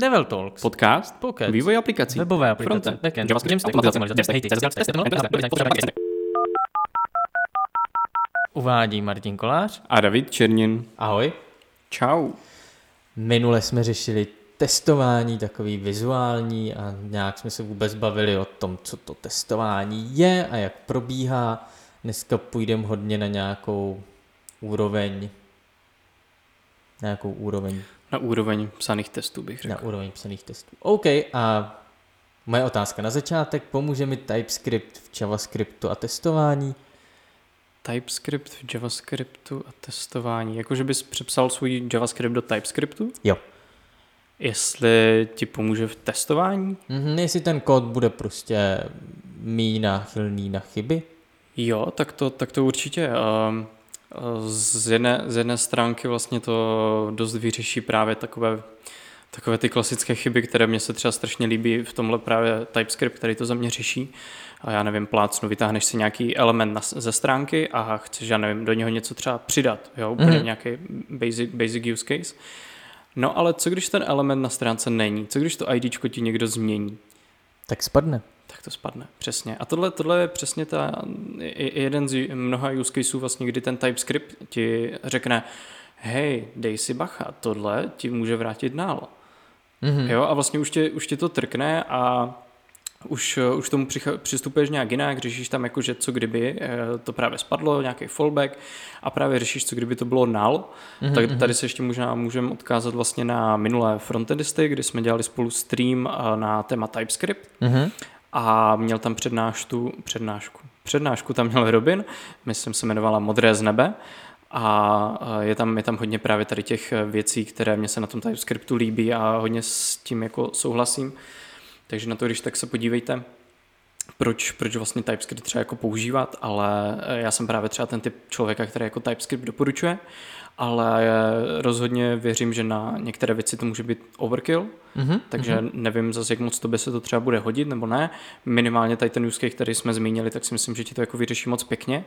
Devel Talks. Podcast. Podcast. Vývoj aplikací. Webové aplikace. Backend. JavaScript. Optimalizace. Uvádí Martin Kolář. A David Černin. Ahoj. Čau. Minule jsme řešili testování, takový vizuální a nějak jsme se vůbec bavili o tom, co to testování je a jak probíhá. Dneska půjdeme hodně na nějakou úroveň, nějakou úroveň, Na úroveň psaných testů bych řekl. na úroveň psaných testů. OK, a moje otázka na začátek, pomůže mi TypeScript v JavaScriptu a testování? TypeScript v JavaScriptu a testování. Jakože bys přepsal svůj JavaScript do TypeScriptu? Jo. Jestli ti pomůže v testování? Mhm, jestli ten kód bude prostě míň náchylný na chyby? Jo, tak to, tak to určitě. ehm, Z jedné, z jedné stránky vlastně to dost vyřeší právě takové, takové ty klasické chyby, které mě se třeba strašně líbí v tomhle právě TypeScript, který to za mě řeší. A já nevím, plácnu, vytáhneš si nějaký element na, ze stránky a chceš, já nevím, do něho něco třeba přidat, jo, úplně Mhm. nějaký basic, basic use case. No ale co když ten element na stránce není? Co když to IDčko ti někdo změní? Tak spadne. tak to spadne, přesně. A tohle, tohle je přesně ta, je- jeden z mnoha use caseů, vlastně, kdy ten TypeScript ti řekne, hej, dej si bacha, tohle ti může vrátit nál. Mhm. Jo, a vlastně už tě, už tě to trkne a už, už tomu přistupuješ nějak jinak, řešíš tam jako, že co kdyby eh, to právě spadlo, nějaký fallback a právě řešíš, co kdyby to bylo null, Mhm, tak mhm. tady se ještě možná můžeme odkázat vlastně na minulé frontendisty, kdy jsme dělali spolu stream eh, na téma TypeScript Mhm. a měl tam přednášku, přednášku, přednášku tam měl Robin, myslím se jmenovala Modré z nebe a eh, je tam, je tam hodně právě tady těch eh, věcí, které mě se na tom TypeScriptu líbí a hodně s tím jako souhlasím. Takže na to, když tak se podívejte, proč, proč vlastně TypeScript třeba jako používat, ale eh, já jsem právě třeba ten typ člověka, který jako TypeScript doporučuje, ale eh, rozhodně věřím, že na některé věci to může být overkill, Mhm. takže mm-hmm. nevím zase, jak moc to by se to třeba bude hodit nebo ne. Minimálně tady ten use case, který jsme zmínili, tak si myslím, že ti to jako vyřeší moc pěkně.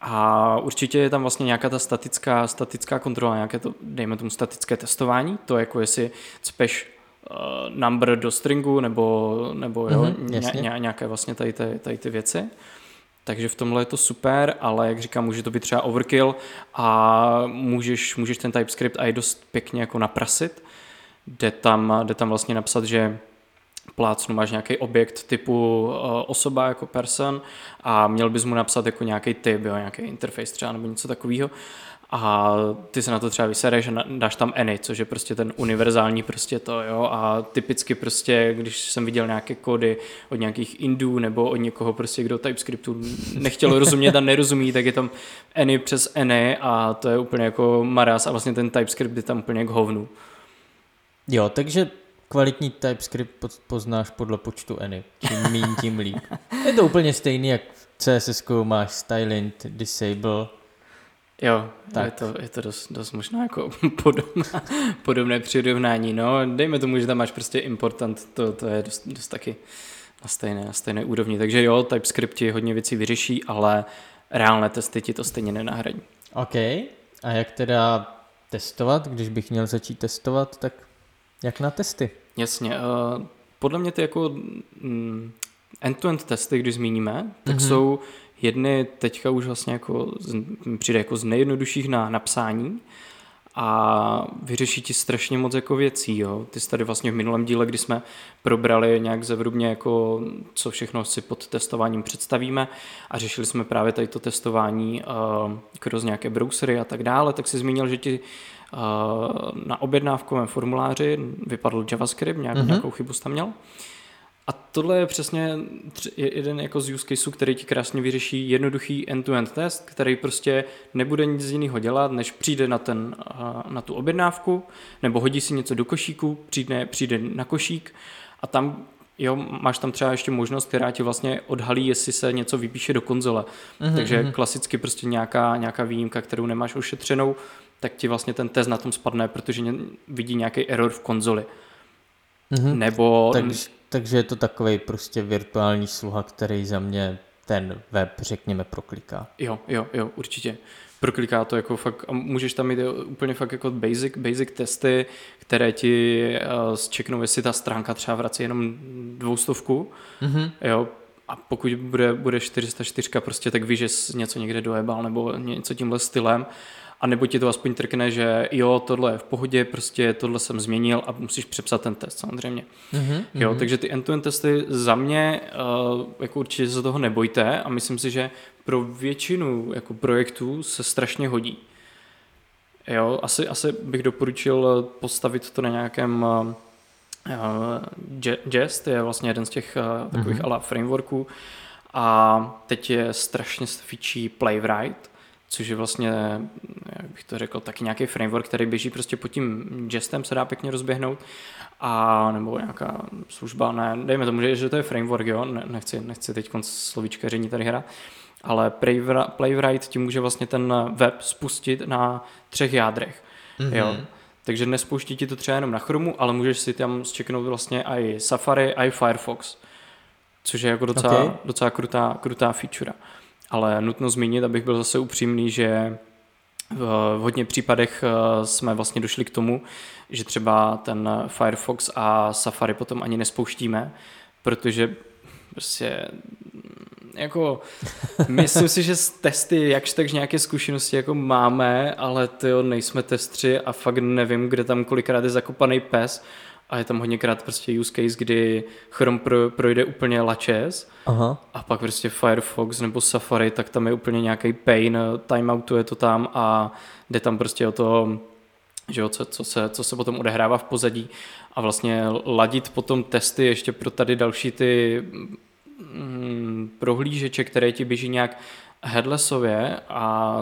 A určitě je tam vlastně nějaká ta statická, statická kontrola, nějaké to, dejme tomu statické testování, to jako jestli cpeš number do stringu nebo, nebo jo, Mhm, ně, ně, nějaké vlastně tady, ty, tady ty věci. Takže v tomhle je to super, ale jak říkám, může to být třeba overkill a můžeš, můžeš ten TypeScript i dost pěkně jako naprasit. Jde tam, jde tam vlastně napsat, že plácnu máš nějaký objekt typu uh, osoba jako person a měl bys mu napsat jako nějaký typ, jo, nějaký interface třeba nebo něco takového a ty se na to třeba vysereš a dáš tam any, což je prostě ten univerzální prostě to, jo, a typicky prostě, když jsem viděl nějaké kódy od nějakých indů nebo od někoho prostě, kdo TypeScriptu nechtěl rozumět a nerozumí, tak je tam any přes any a to je úplně jako maras a vlastně ten TypeScript je tam úplně k hovnu. Jo, takže kvalitní TypeScript poz- poznáš podle počtu any. Čím míň, tím líp. Je to úplně stejný, jak v CSS máš stylint, disable. Jo. Tak. je to, je to dost, dost možná jako podobná, podobné přirovnání. No, dejme tomu, že tam máš prostě important, to, to je dost, dost taky na stejné, na stejné úrovni. Takže jo, TypeScript ti hodně věcí vyřeší, ale reálné testy ti to stejně nenahradí. OK. A jak teda testovat, když bych měl začít testovat, tak jak na testy? Jasně, uh, podle mě ty jako mm, end-to-end testy, když zmíníme, tak Mhm. mm-hmm. jsou jedny teďka už vlastně jako, z, přijde jako z nejjednodušších na napsání a vyřeší ti strašně moc jako věcí, jo. Ty jsi tady vlastně v minulém díle, kdy jsme probrali nějak zevrubně jako, co všechno si pod testováním představíme a řešili jsme právě tady to testování uh, kroz nějaké browsery a tak dále, tak si zmínil, že ti uh, na objednávkovém formuláři vypadl JavaScript, nějak, Mhm. mm-hmm. nějakou chybu tam měl. A tohle je přesně jeden jako z use caseů, který ti krásně vyřeší jednoduchý end-to-end test, který prostě nebude nic jiného dělat, než přijde na, ten, na tu objednávku, nebo hodí si něco do košíku, přijde, přijde na košík a tam jo, máš tam třeba ještě možnost, která ti vlastně odhalí, jestli se něco vypíše do konzole. Mhm, Takže mhm. klasicky prostě nějaká, nějaká výjimka, kterou nemáš ošetřenou, tak ti vlastně ten test na tom spadne, protože vidí nějaký error v konzoli. Mhm. Nebo Takže, takže je to takový prostě virtuální sluha, který za mě ten web, řekněme, prokliká. Jo, jo, jo, určitě. prokliká to jako fakt, a můžeš tam mít úplně fakt jako basic, basic testy, které ti uh, zčeknou, jestli ta stránka třeba vrací jenom dvoustovku, Mhm. jo, a pokud bude, bude 404, prostě tak víš, že jsi něco někde dojebal nebo něco tímhle stylem, a nebo ti to aspoň trkne, že jo, tohle je v pohodě, prostě tohle jsem změnil a musíš přepsat ten test samozřejmě. Mhm. Jo, takže ty end-to-end testy za mě, uh, jako určitě se toho nebojte a myslím si, že pro většinu jako projektů se strašně hodí. Jo, asi, asi bych doporučil postavit to na nějakém uh, uh, Jest, je vlastně jeden z těch uh, takových mm-hmm. ala frameworků a teď je strašně fičí Playwright, což je vlastně, jak bych to řekl, taky nějaký framework, který běží prostě pod tím Jestem, se dá pěkně rozběhnout a nebo nějaká služba, ne, dejme tomu, že, že to je framework, jo, ne, nechci, nechci teď slovíčkaření tady hra, ale Playwright ti může vlastně ten web spustit na třech jádrech, mm-hmm. jo. Takže nespouští ti to třeba jenom na Chromu, ale můžeš si tam zčeknout vlastně i Safari, i Firefox, což je jako docela, okay. docela krutá, krutá feature. Ale nutno zmínit, abych byl zase upřímný, že v hodně případech jsme vlastně došli k tomu, že třeba ten Firefox a Safari potom ani nespouštíme, protože prostě jako myslím si, že z testy jakž takž nějaké zkušenosti jako máme, ale ty nejsme testři a fakt nevím, kde tam kolikrát je zakopaný pes a je tam hodněkrát prostě use case, kdy Chrome pro, projde úplně lačes Aha. a pak prostě Firefox nebo Safari, tak tam je úplně nějaký pain, timeoutu je to tam a jde tam prostě o to, že jo, co, co, se, co se potom odehrává v pozadí a vlastně ladit potom testy ještě pro tady další ty mm, prohlížeče, které ti běží nějak headlessově a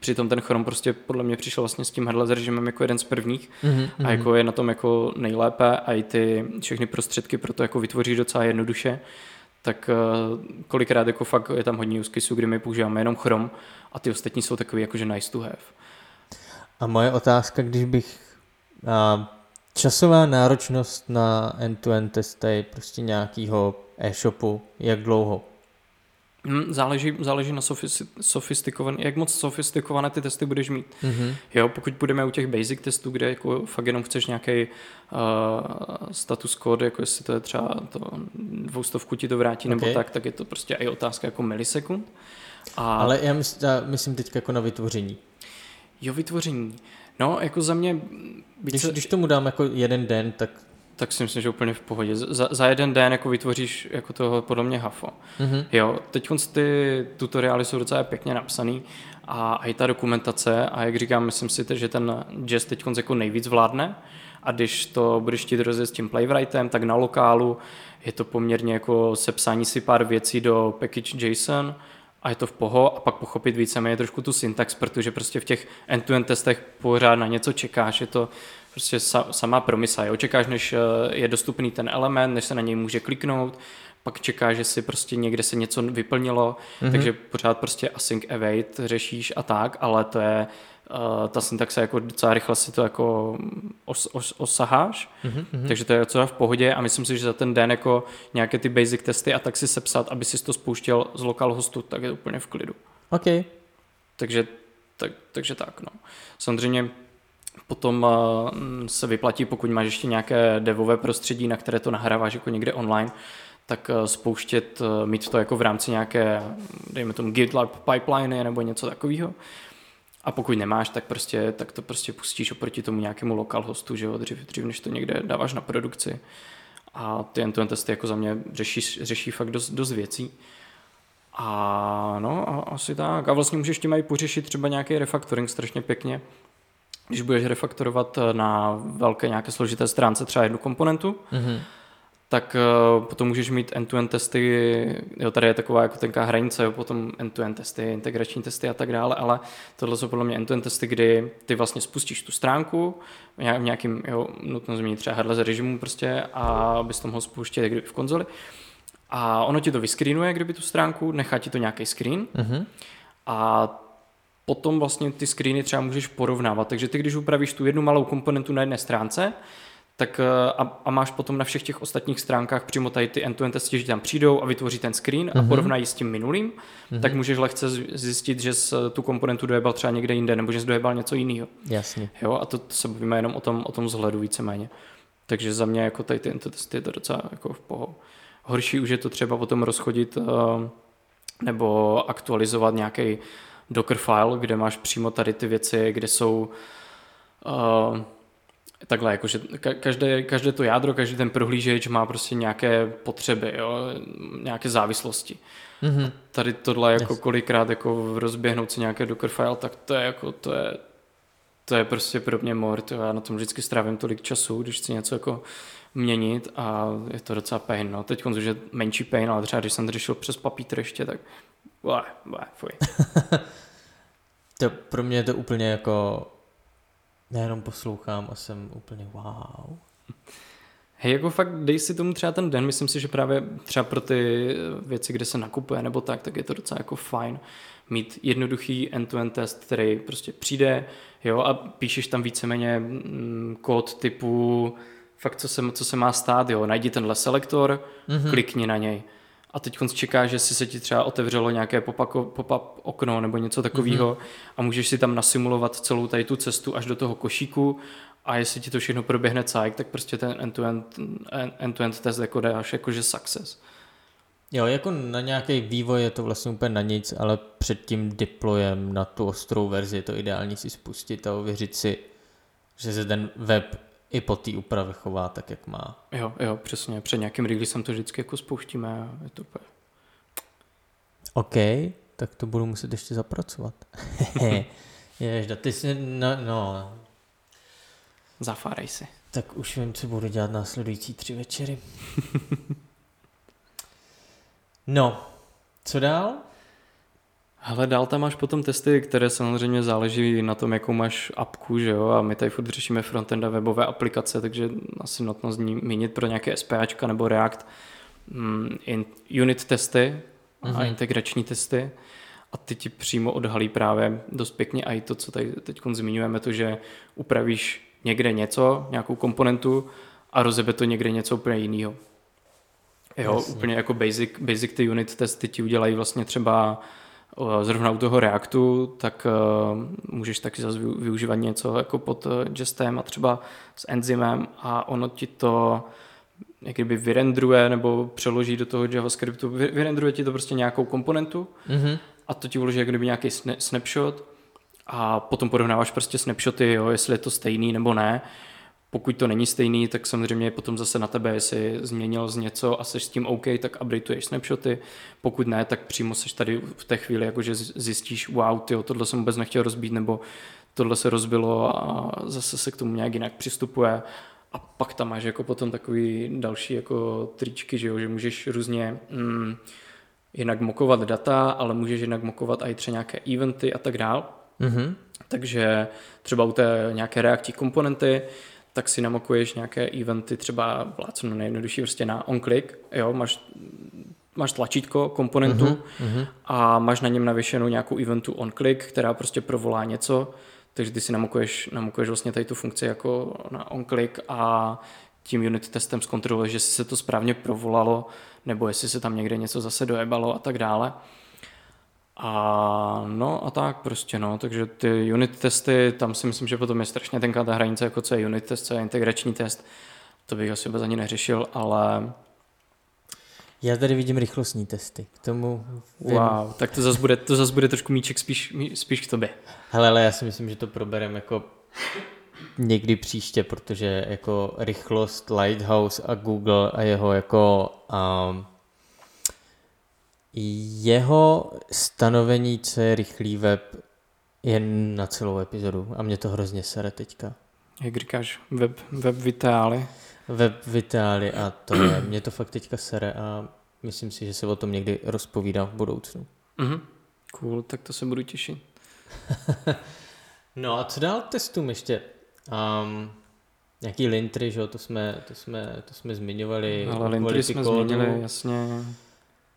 přitom ten Chrome prostě podle mě přišel vlastně s tím headless režimem jako jeden z prvních mm-hmm. a jako je na tom jako nejlépe a i ty všechny prostředky pro to jako vytvoří docela jednoduše tak kolikrát jako fakt je tam hodně use caseů, kdy my používáme jenom Chrome a ty ostatní jsou takový jakože nice to have. A moje otázka, když bych a, časová náročnost na end-to-end testy prostě nějakého e-shopu, jak dlouho? Hmm, záleží, záleží na sofistikované, jak moc sofistikované ty testy budeš mít. Mm-hmm. Jo, pokud budeme u těch basic testů, kde jako fakt jenom chceš nějaký uh, status kód, jako jestli to je třeba to dvoustovku ti to vrátí okay. nebo tak, tak je to prostě i otázka jako milisekund. A... Ale já myslím, já myslím teď jako na vytvoření. Jo, vytvoření. No, jako za mě... Když, se... když tomu dám jako jeden den, tak tak si myslím, že úplně v pohodě. Za, za jeden den jako vytvoříš jako toho podle mě hafo. Mm-hmm. Jo, teď ty tutoriály jsou docela pěkně napsaný a i ta dokumentace a jak říkám, myslím si, že ten jazz teď jako nejvíc vládne a když to budeš chtít rozjet s tím playwrightem, tak na lokálu je to poměrně jako sepsání si pár věcí do package JSON a je to v poho a pak pochopit víceméně trošku tu syntax, protože prostě v těch end-to-end testech pořád na něco čekáš, je to prostě sa, sama promisa. Jo? Čekáš, než eh, je dostupný ten element, než se na něj může kliknout, pak čekáš, že si prostě někde se něco vyplnilo, mm-hmm. takže pořád prostě async await řešíš a tak, ale to je uh, ta syntaxe jako docela rychle si to jako os, os, osaháš, mm-hmm. takže to je docela v pohodě a myslím si, že za ten den jako nějaké ty basic testy a tak si sepsat, aby si to spouštěl z local hostu, tak je úplně v klidu. OK. Takže, tak, takže tak, no. Samozřejmě Potom eh, se vyplatí, pokud máš ještě nějaké devové prostředí, na které to nahráváš jako někde online, tak eh, spouštět, eh, mít to jako v rámci nějaké, dejme tomu GitLab pipeliny nebo něco takového. A pokud nemáš, tak, prostě, tak to prostě pustíš oproti tomu nějakému local hostu, že jo, dřív, dřív než to někde dáváš na produkci. A ty end testy jako za mě řeší, řeší fakt dost, dost věcí. A no, a asi tak. A vlastně můžeš tím i pořešit třeba nějaký refactoring strašně pěkně když budeš refaktorovat na velké nějaké složité stránce třeba jednu komponentu, mm-hmm. Tak uh, potom můžeš mít end-to-end testy, jo, tady je taková jako tenká hranice, jo, potom end-to-end testy, integrační testy a tak dále, ale tohle jsou podle mě end-to-end testy, kdy ty vlastně spustíš tu stránku v nějakým, jo, nutno změnit třeba headless režimu prostě a bys to mohl spouštět kdyby v konzoli. A ono ti to vyskreenuje, kdyby tu stránku, nechá ti to nějaký screen mm-hmm. a potom vlastně ty screeny třeba můžeš porovnávat. Takže ty, když upravíš tu jednu malou komponentu na jedné stránce, tak eh, a, a máš potom na všech těch ostatních stránkách přímo tady ty end-to-end testy, že tam přijdou a vytvoří ten screen a Mhm. porovnají s tím minulým, Mhm. tak můžeš lehce zjistit, že jsi tu komponentu dojebal třeba někde jinde, nebo že jsi dojebal něco jiného. Jasně. Jo, a to, se bavíme jenom o tom, o tom vzhledu víceméně. Takže za mě jako tady ty end testy je to docela jako v poho. Horší už je to třeba potom rozchodit eh, nebo aktualizovat nějaký Docker file, kde máš přímo tady ty věci, kde jsou uh, takhle, jakože ka- každé, každé to jádro, každý ten prohlížeč má prostě nějaké potřeby, jo, nějaké závislosti. Mhm. Tady tohle jako Yes. kolikrát jako rozběhnout si nějaké Docker file, tak to je jako, to je, to je prostě pro mě mort. jo. Já na tom vždycky strávím tolik času, když chci něco jako měnit a je to docela pain. No. Teď už je menší pain, ale třeba když jsem to řešil přes papítr ještě, tak Bleh, bleh, fuj. To pro mě je to úplně jako, já jenom poslouchám a jsem úplně wow. Hej, jako fakt dej si tomu třeba ten den, myslím si, že právě třeba pro ty věci, kde se nakupuje nebo tak, tak je to docela jako fajn mít jednoduchý end-to-end test, který prostě přijde, jo, a píšeš tam víceméně mm, kód typu fakt, co se, co se má stát, jo, najdi tenhle selektor, Mhm. klikni na něj. A teď čeká, že si se ti třeba otevřelo nějaké pop-up, pop-up okno nebo něco takového mm-hmm. a můžeš si tam nasimulovat celou tady tu cestu až do toho košíku a jestli ti to všechno proběhne cajk, tak prostě ten end-to-end, end-to-end test jako dáš jakože success. Jo, jako na nějaký vývoj je to vlastně úplně na nic, ale před tím deployem na tu ostrou verzi je to ideální si spustit a ověřit si, že se ten web i po té úpravě chová tak, jak má. Jo, jo, přesně. Před nějakým releasem to vždycky jako spouštíme a je to úplně... OK, tak to budu muset ještě zapracovat. Ježda, ty jsi, no, no, Zafáraj si. tak už vím, co budu dělat následující tři večery. no, co dál? Hele, dál tam máš potom testy, které samozřejmě záleží na tom, jakou máš apku, že jo, a my tady furt řešíme frontend a webové aplikace, takže asi nutno z ní mínit pro nějaké SPAčka nebo React mm, in, unit testy a Mhm. integrační testy a ty ti přímo odhalí právě dost pěkně i to, co tady teď zmiňujeme, to, že upravíš někde něco, nějakou komponentu a rozebe to někde něco úplně jiného. Jo, Jasně. úplně jako basic, basic ty unit testy ti udělají vlastně třeba zrovna u toho Reactu, tak uh, můžeš taky zase vyu- využívat něco jako pod uh, Jestem a třeba s enzymem a ono ti to jak kdyby vyrendruje nebo přeloží do toho JavaScriptu, vy- vyrendruje ti to prostě nějakou komponentu Mhm. a to ti vloží jak kdyby nějaký sna- snapshot a potom porovnáváš prostě snapshoty, jo, jestli je to stejný nebo ne. Pokud to není stejný, tak samozřejmě je potom zase na tebe, jestli změnil z něco a seš s tím OK, tak updateuješ snapshoty. Pokud ne, tak přímo seš tady v té chvíli, jakože zjistíš, wow, tyjo, tohle jsem vůbec nechtěl rozbít, nebo tohle se rozbilo a zase se k tomu nějak jinak přistupuje. A pak tam máš jako potom takový další jako tričky, že, jo, že můžeš různě mm, jinak mokovat data, ale můžeš jinak mokovat i třeba nějaké eventy a tak dál. Mhm. Takže třeba u té nějaké reakční komponenty, tak si namokuješ nějaké eventy, třeba vlácno nejjednodušší prostě na on-click, jo, máš, máš tlačítko komponentu Mhm. Mhm. a máš na něm navěšenou nějakou eventu on-click, která prostě provolá něco, takže ty si namokuješ, namokuješ vlastně tady tu funkci jako na on-click a tím unit testem zkontroluješ, jestli se to správně provolalo, nebo jestli se tam někde něco zase dojebalo a tak dále. A no a tak prostě no, takže ty unit testy, tam si myslím, že potom je strašně tenká ta hranice, jako co je unit test, co je integrační test, to bych asi vůbec ani neřešil, ale Já tady vidím rychlostní testy. K tomu vím. wow, tak to zase bude, to zase bude trošku míček spíš, spíš k tobě. Hele, ale já si myslím, že to proberem jako někdy příště, protože jako rychlost Lighthouse a Google a jeho jako um, jeho stanovení, co je rychlý web, je na celou epizodu a mě to hrozně sere teďka. Jak říkáš, web, web vitály. Web Vitali a to je, mě to fakt teďka sere a myslím si, že se o tom někdy rozpovídám v budoucnu. Mhm. Cool, tak to se budu těšit. No a co dál testům ještě? Um, nějaký lintry, že jo, to jsme, to jsme, to jsme zmiňovali. Ale lintry jsme změnili, jasně.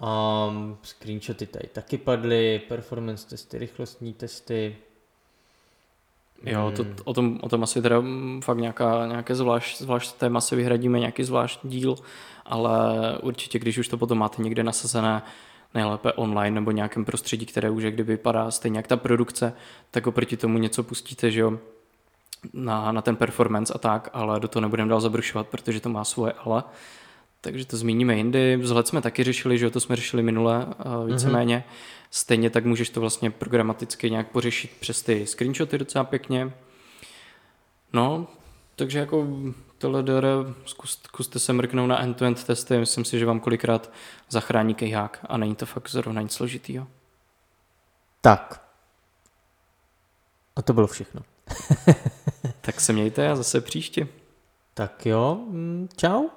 Um, screenshoty tady taky padly, performance testy, rychlostní testy. Jo, to, o, tom, o tom asi teda mm, fakt nějaká, nějaké zvlášť, zvlášť téma si vyhradíme, nějaký zvlášť díl, ale určitě, když už to potom máte někde nasazené, nejlépe online nebo nějakém prostředí, které už jak kdyby vypadá stejně jak ta produkce, tak oproti tomu něco pustíte, že jo, na, na ten performance a tak, ale do toho nebudeme dál zabrušovat, protože to má svoje ale. Takže to zmíníme jindy. Vzhled jsme taky řešili, že to jsme řešili minule uh, víceméně. Mm-hmm. Stejně tak můžeš to vlastně programaticky nějak pořešit přes ty screenshoty docela pěkně. No, takže jako tohle DR, zkus, zkuste se mrknout na end-to-end testy, myslím si, že vám kolikrát zachrání kejhák a není to fakt zrovna nic složitýho. Tak. A to bylo všechno. tak se mějte a zase příště. Tak jo, mm, čau.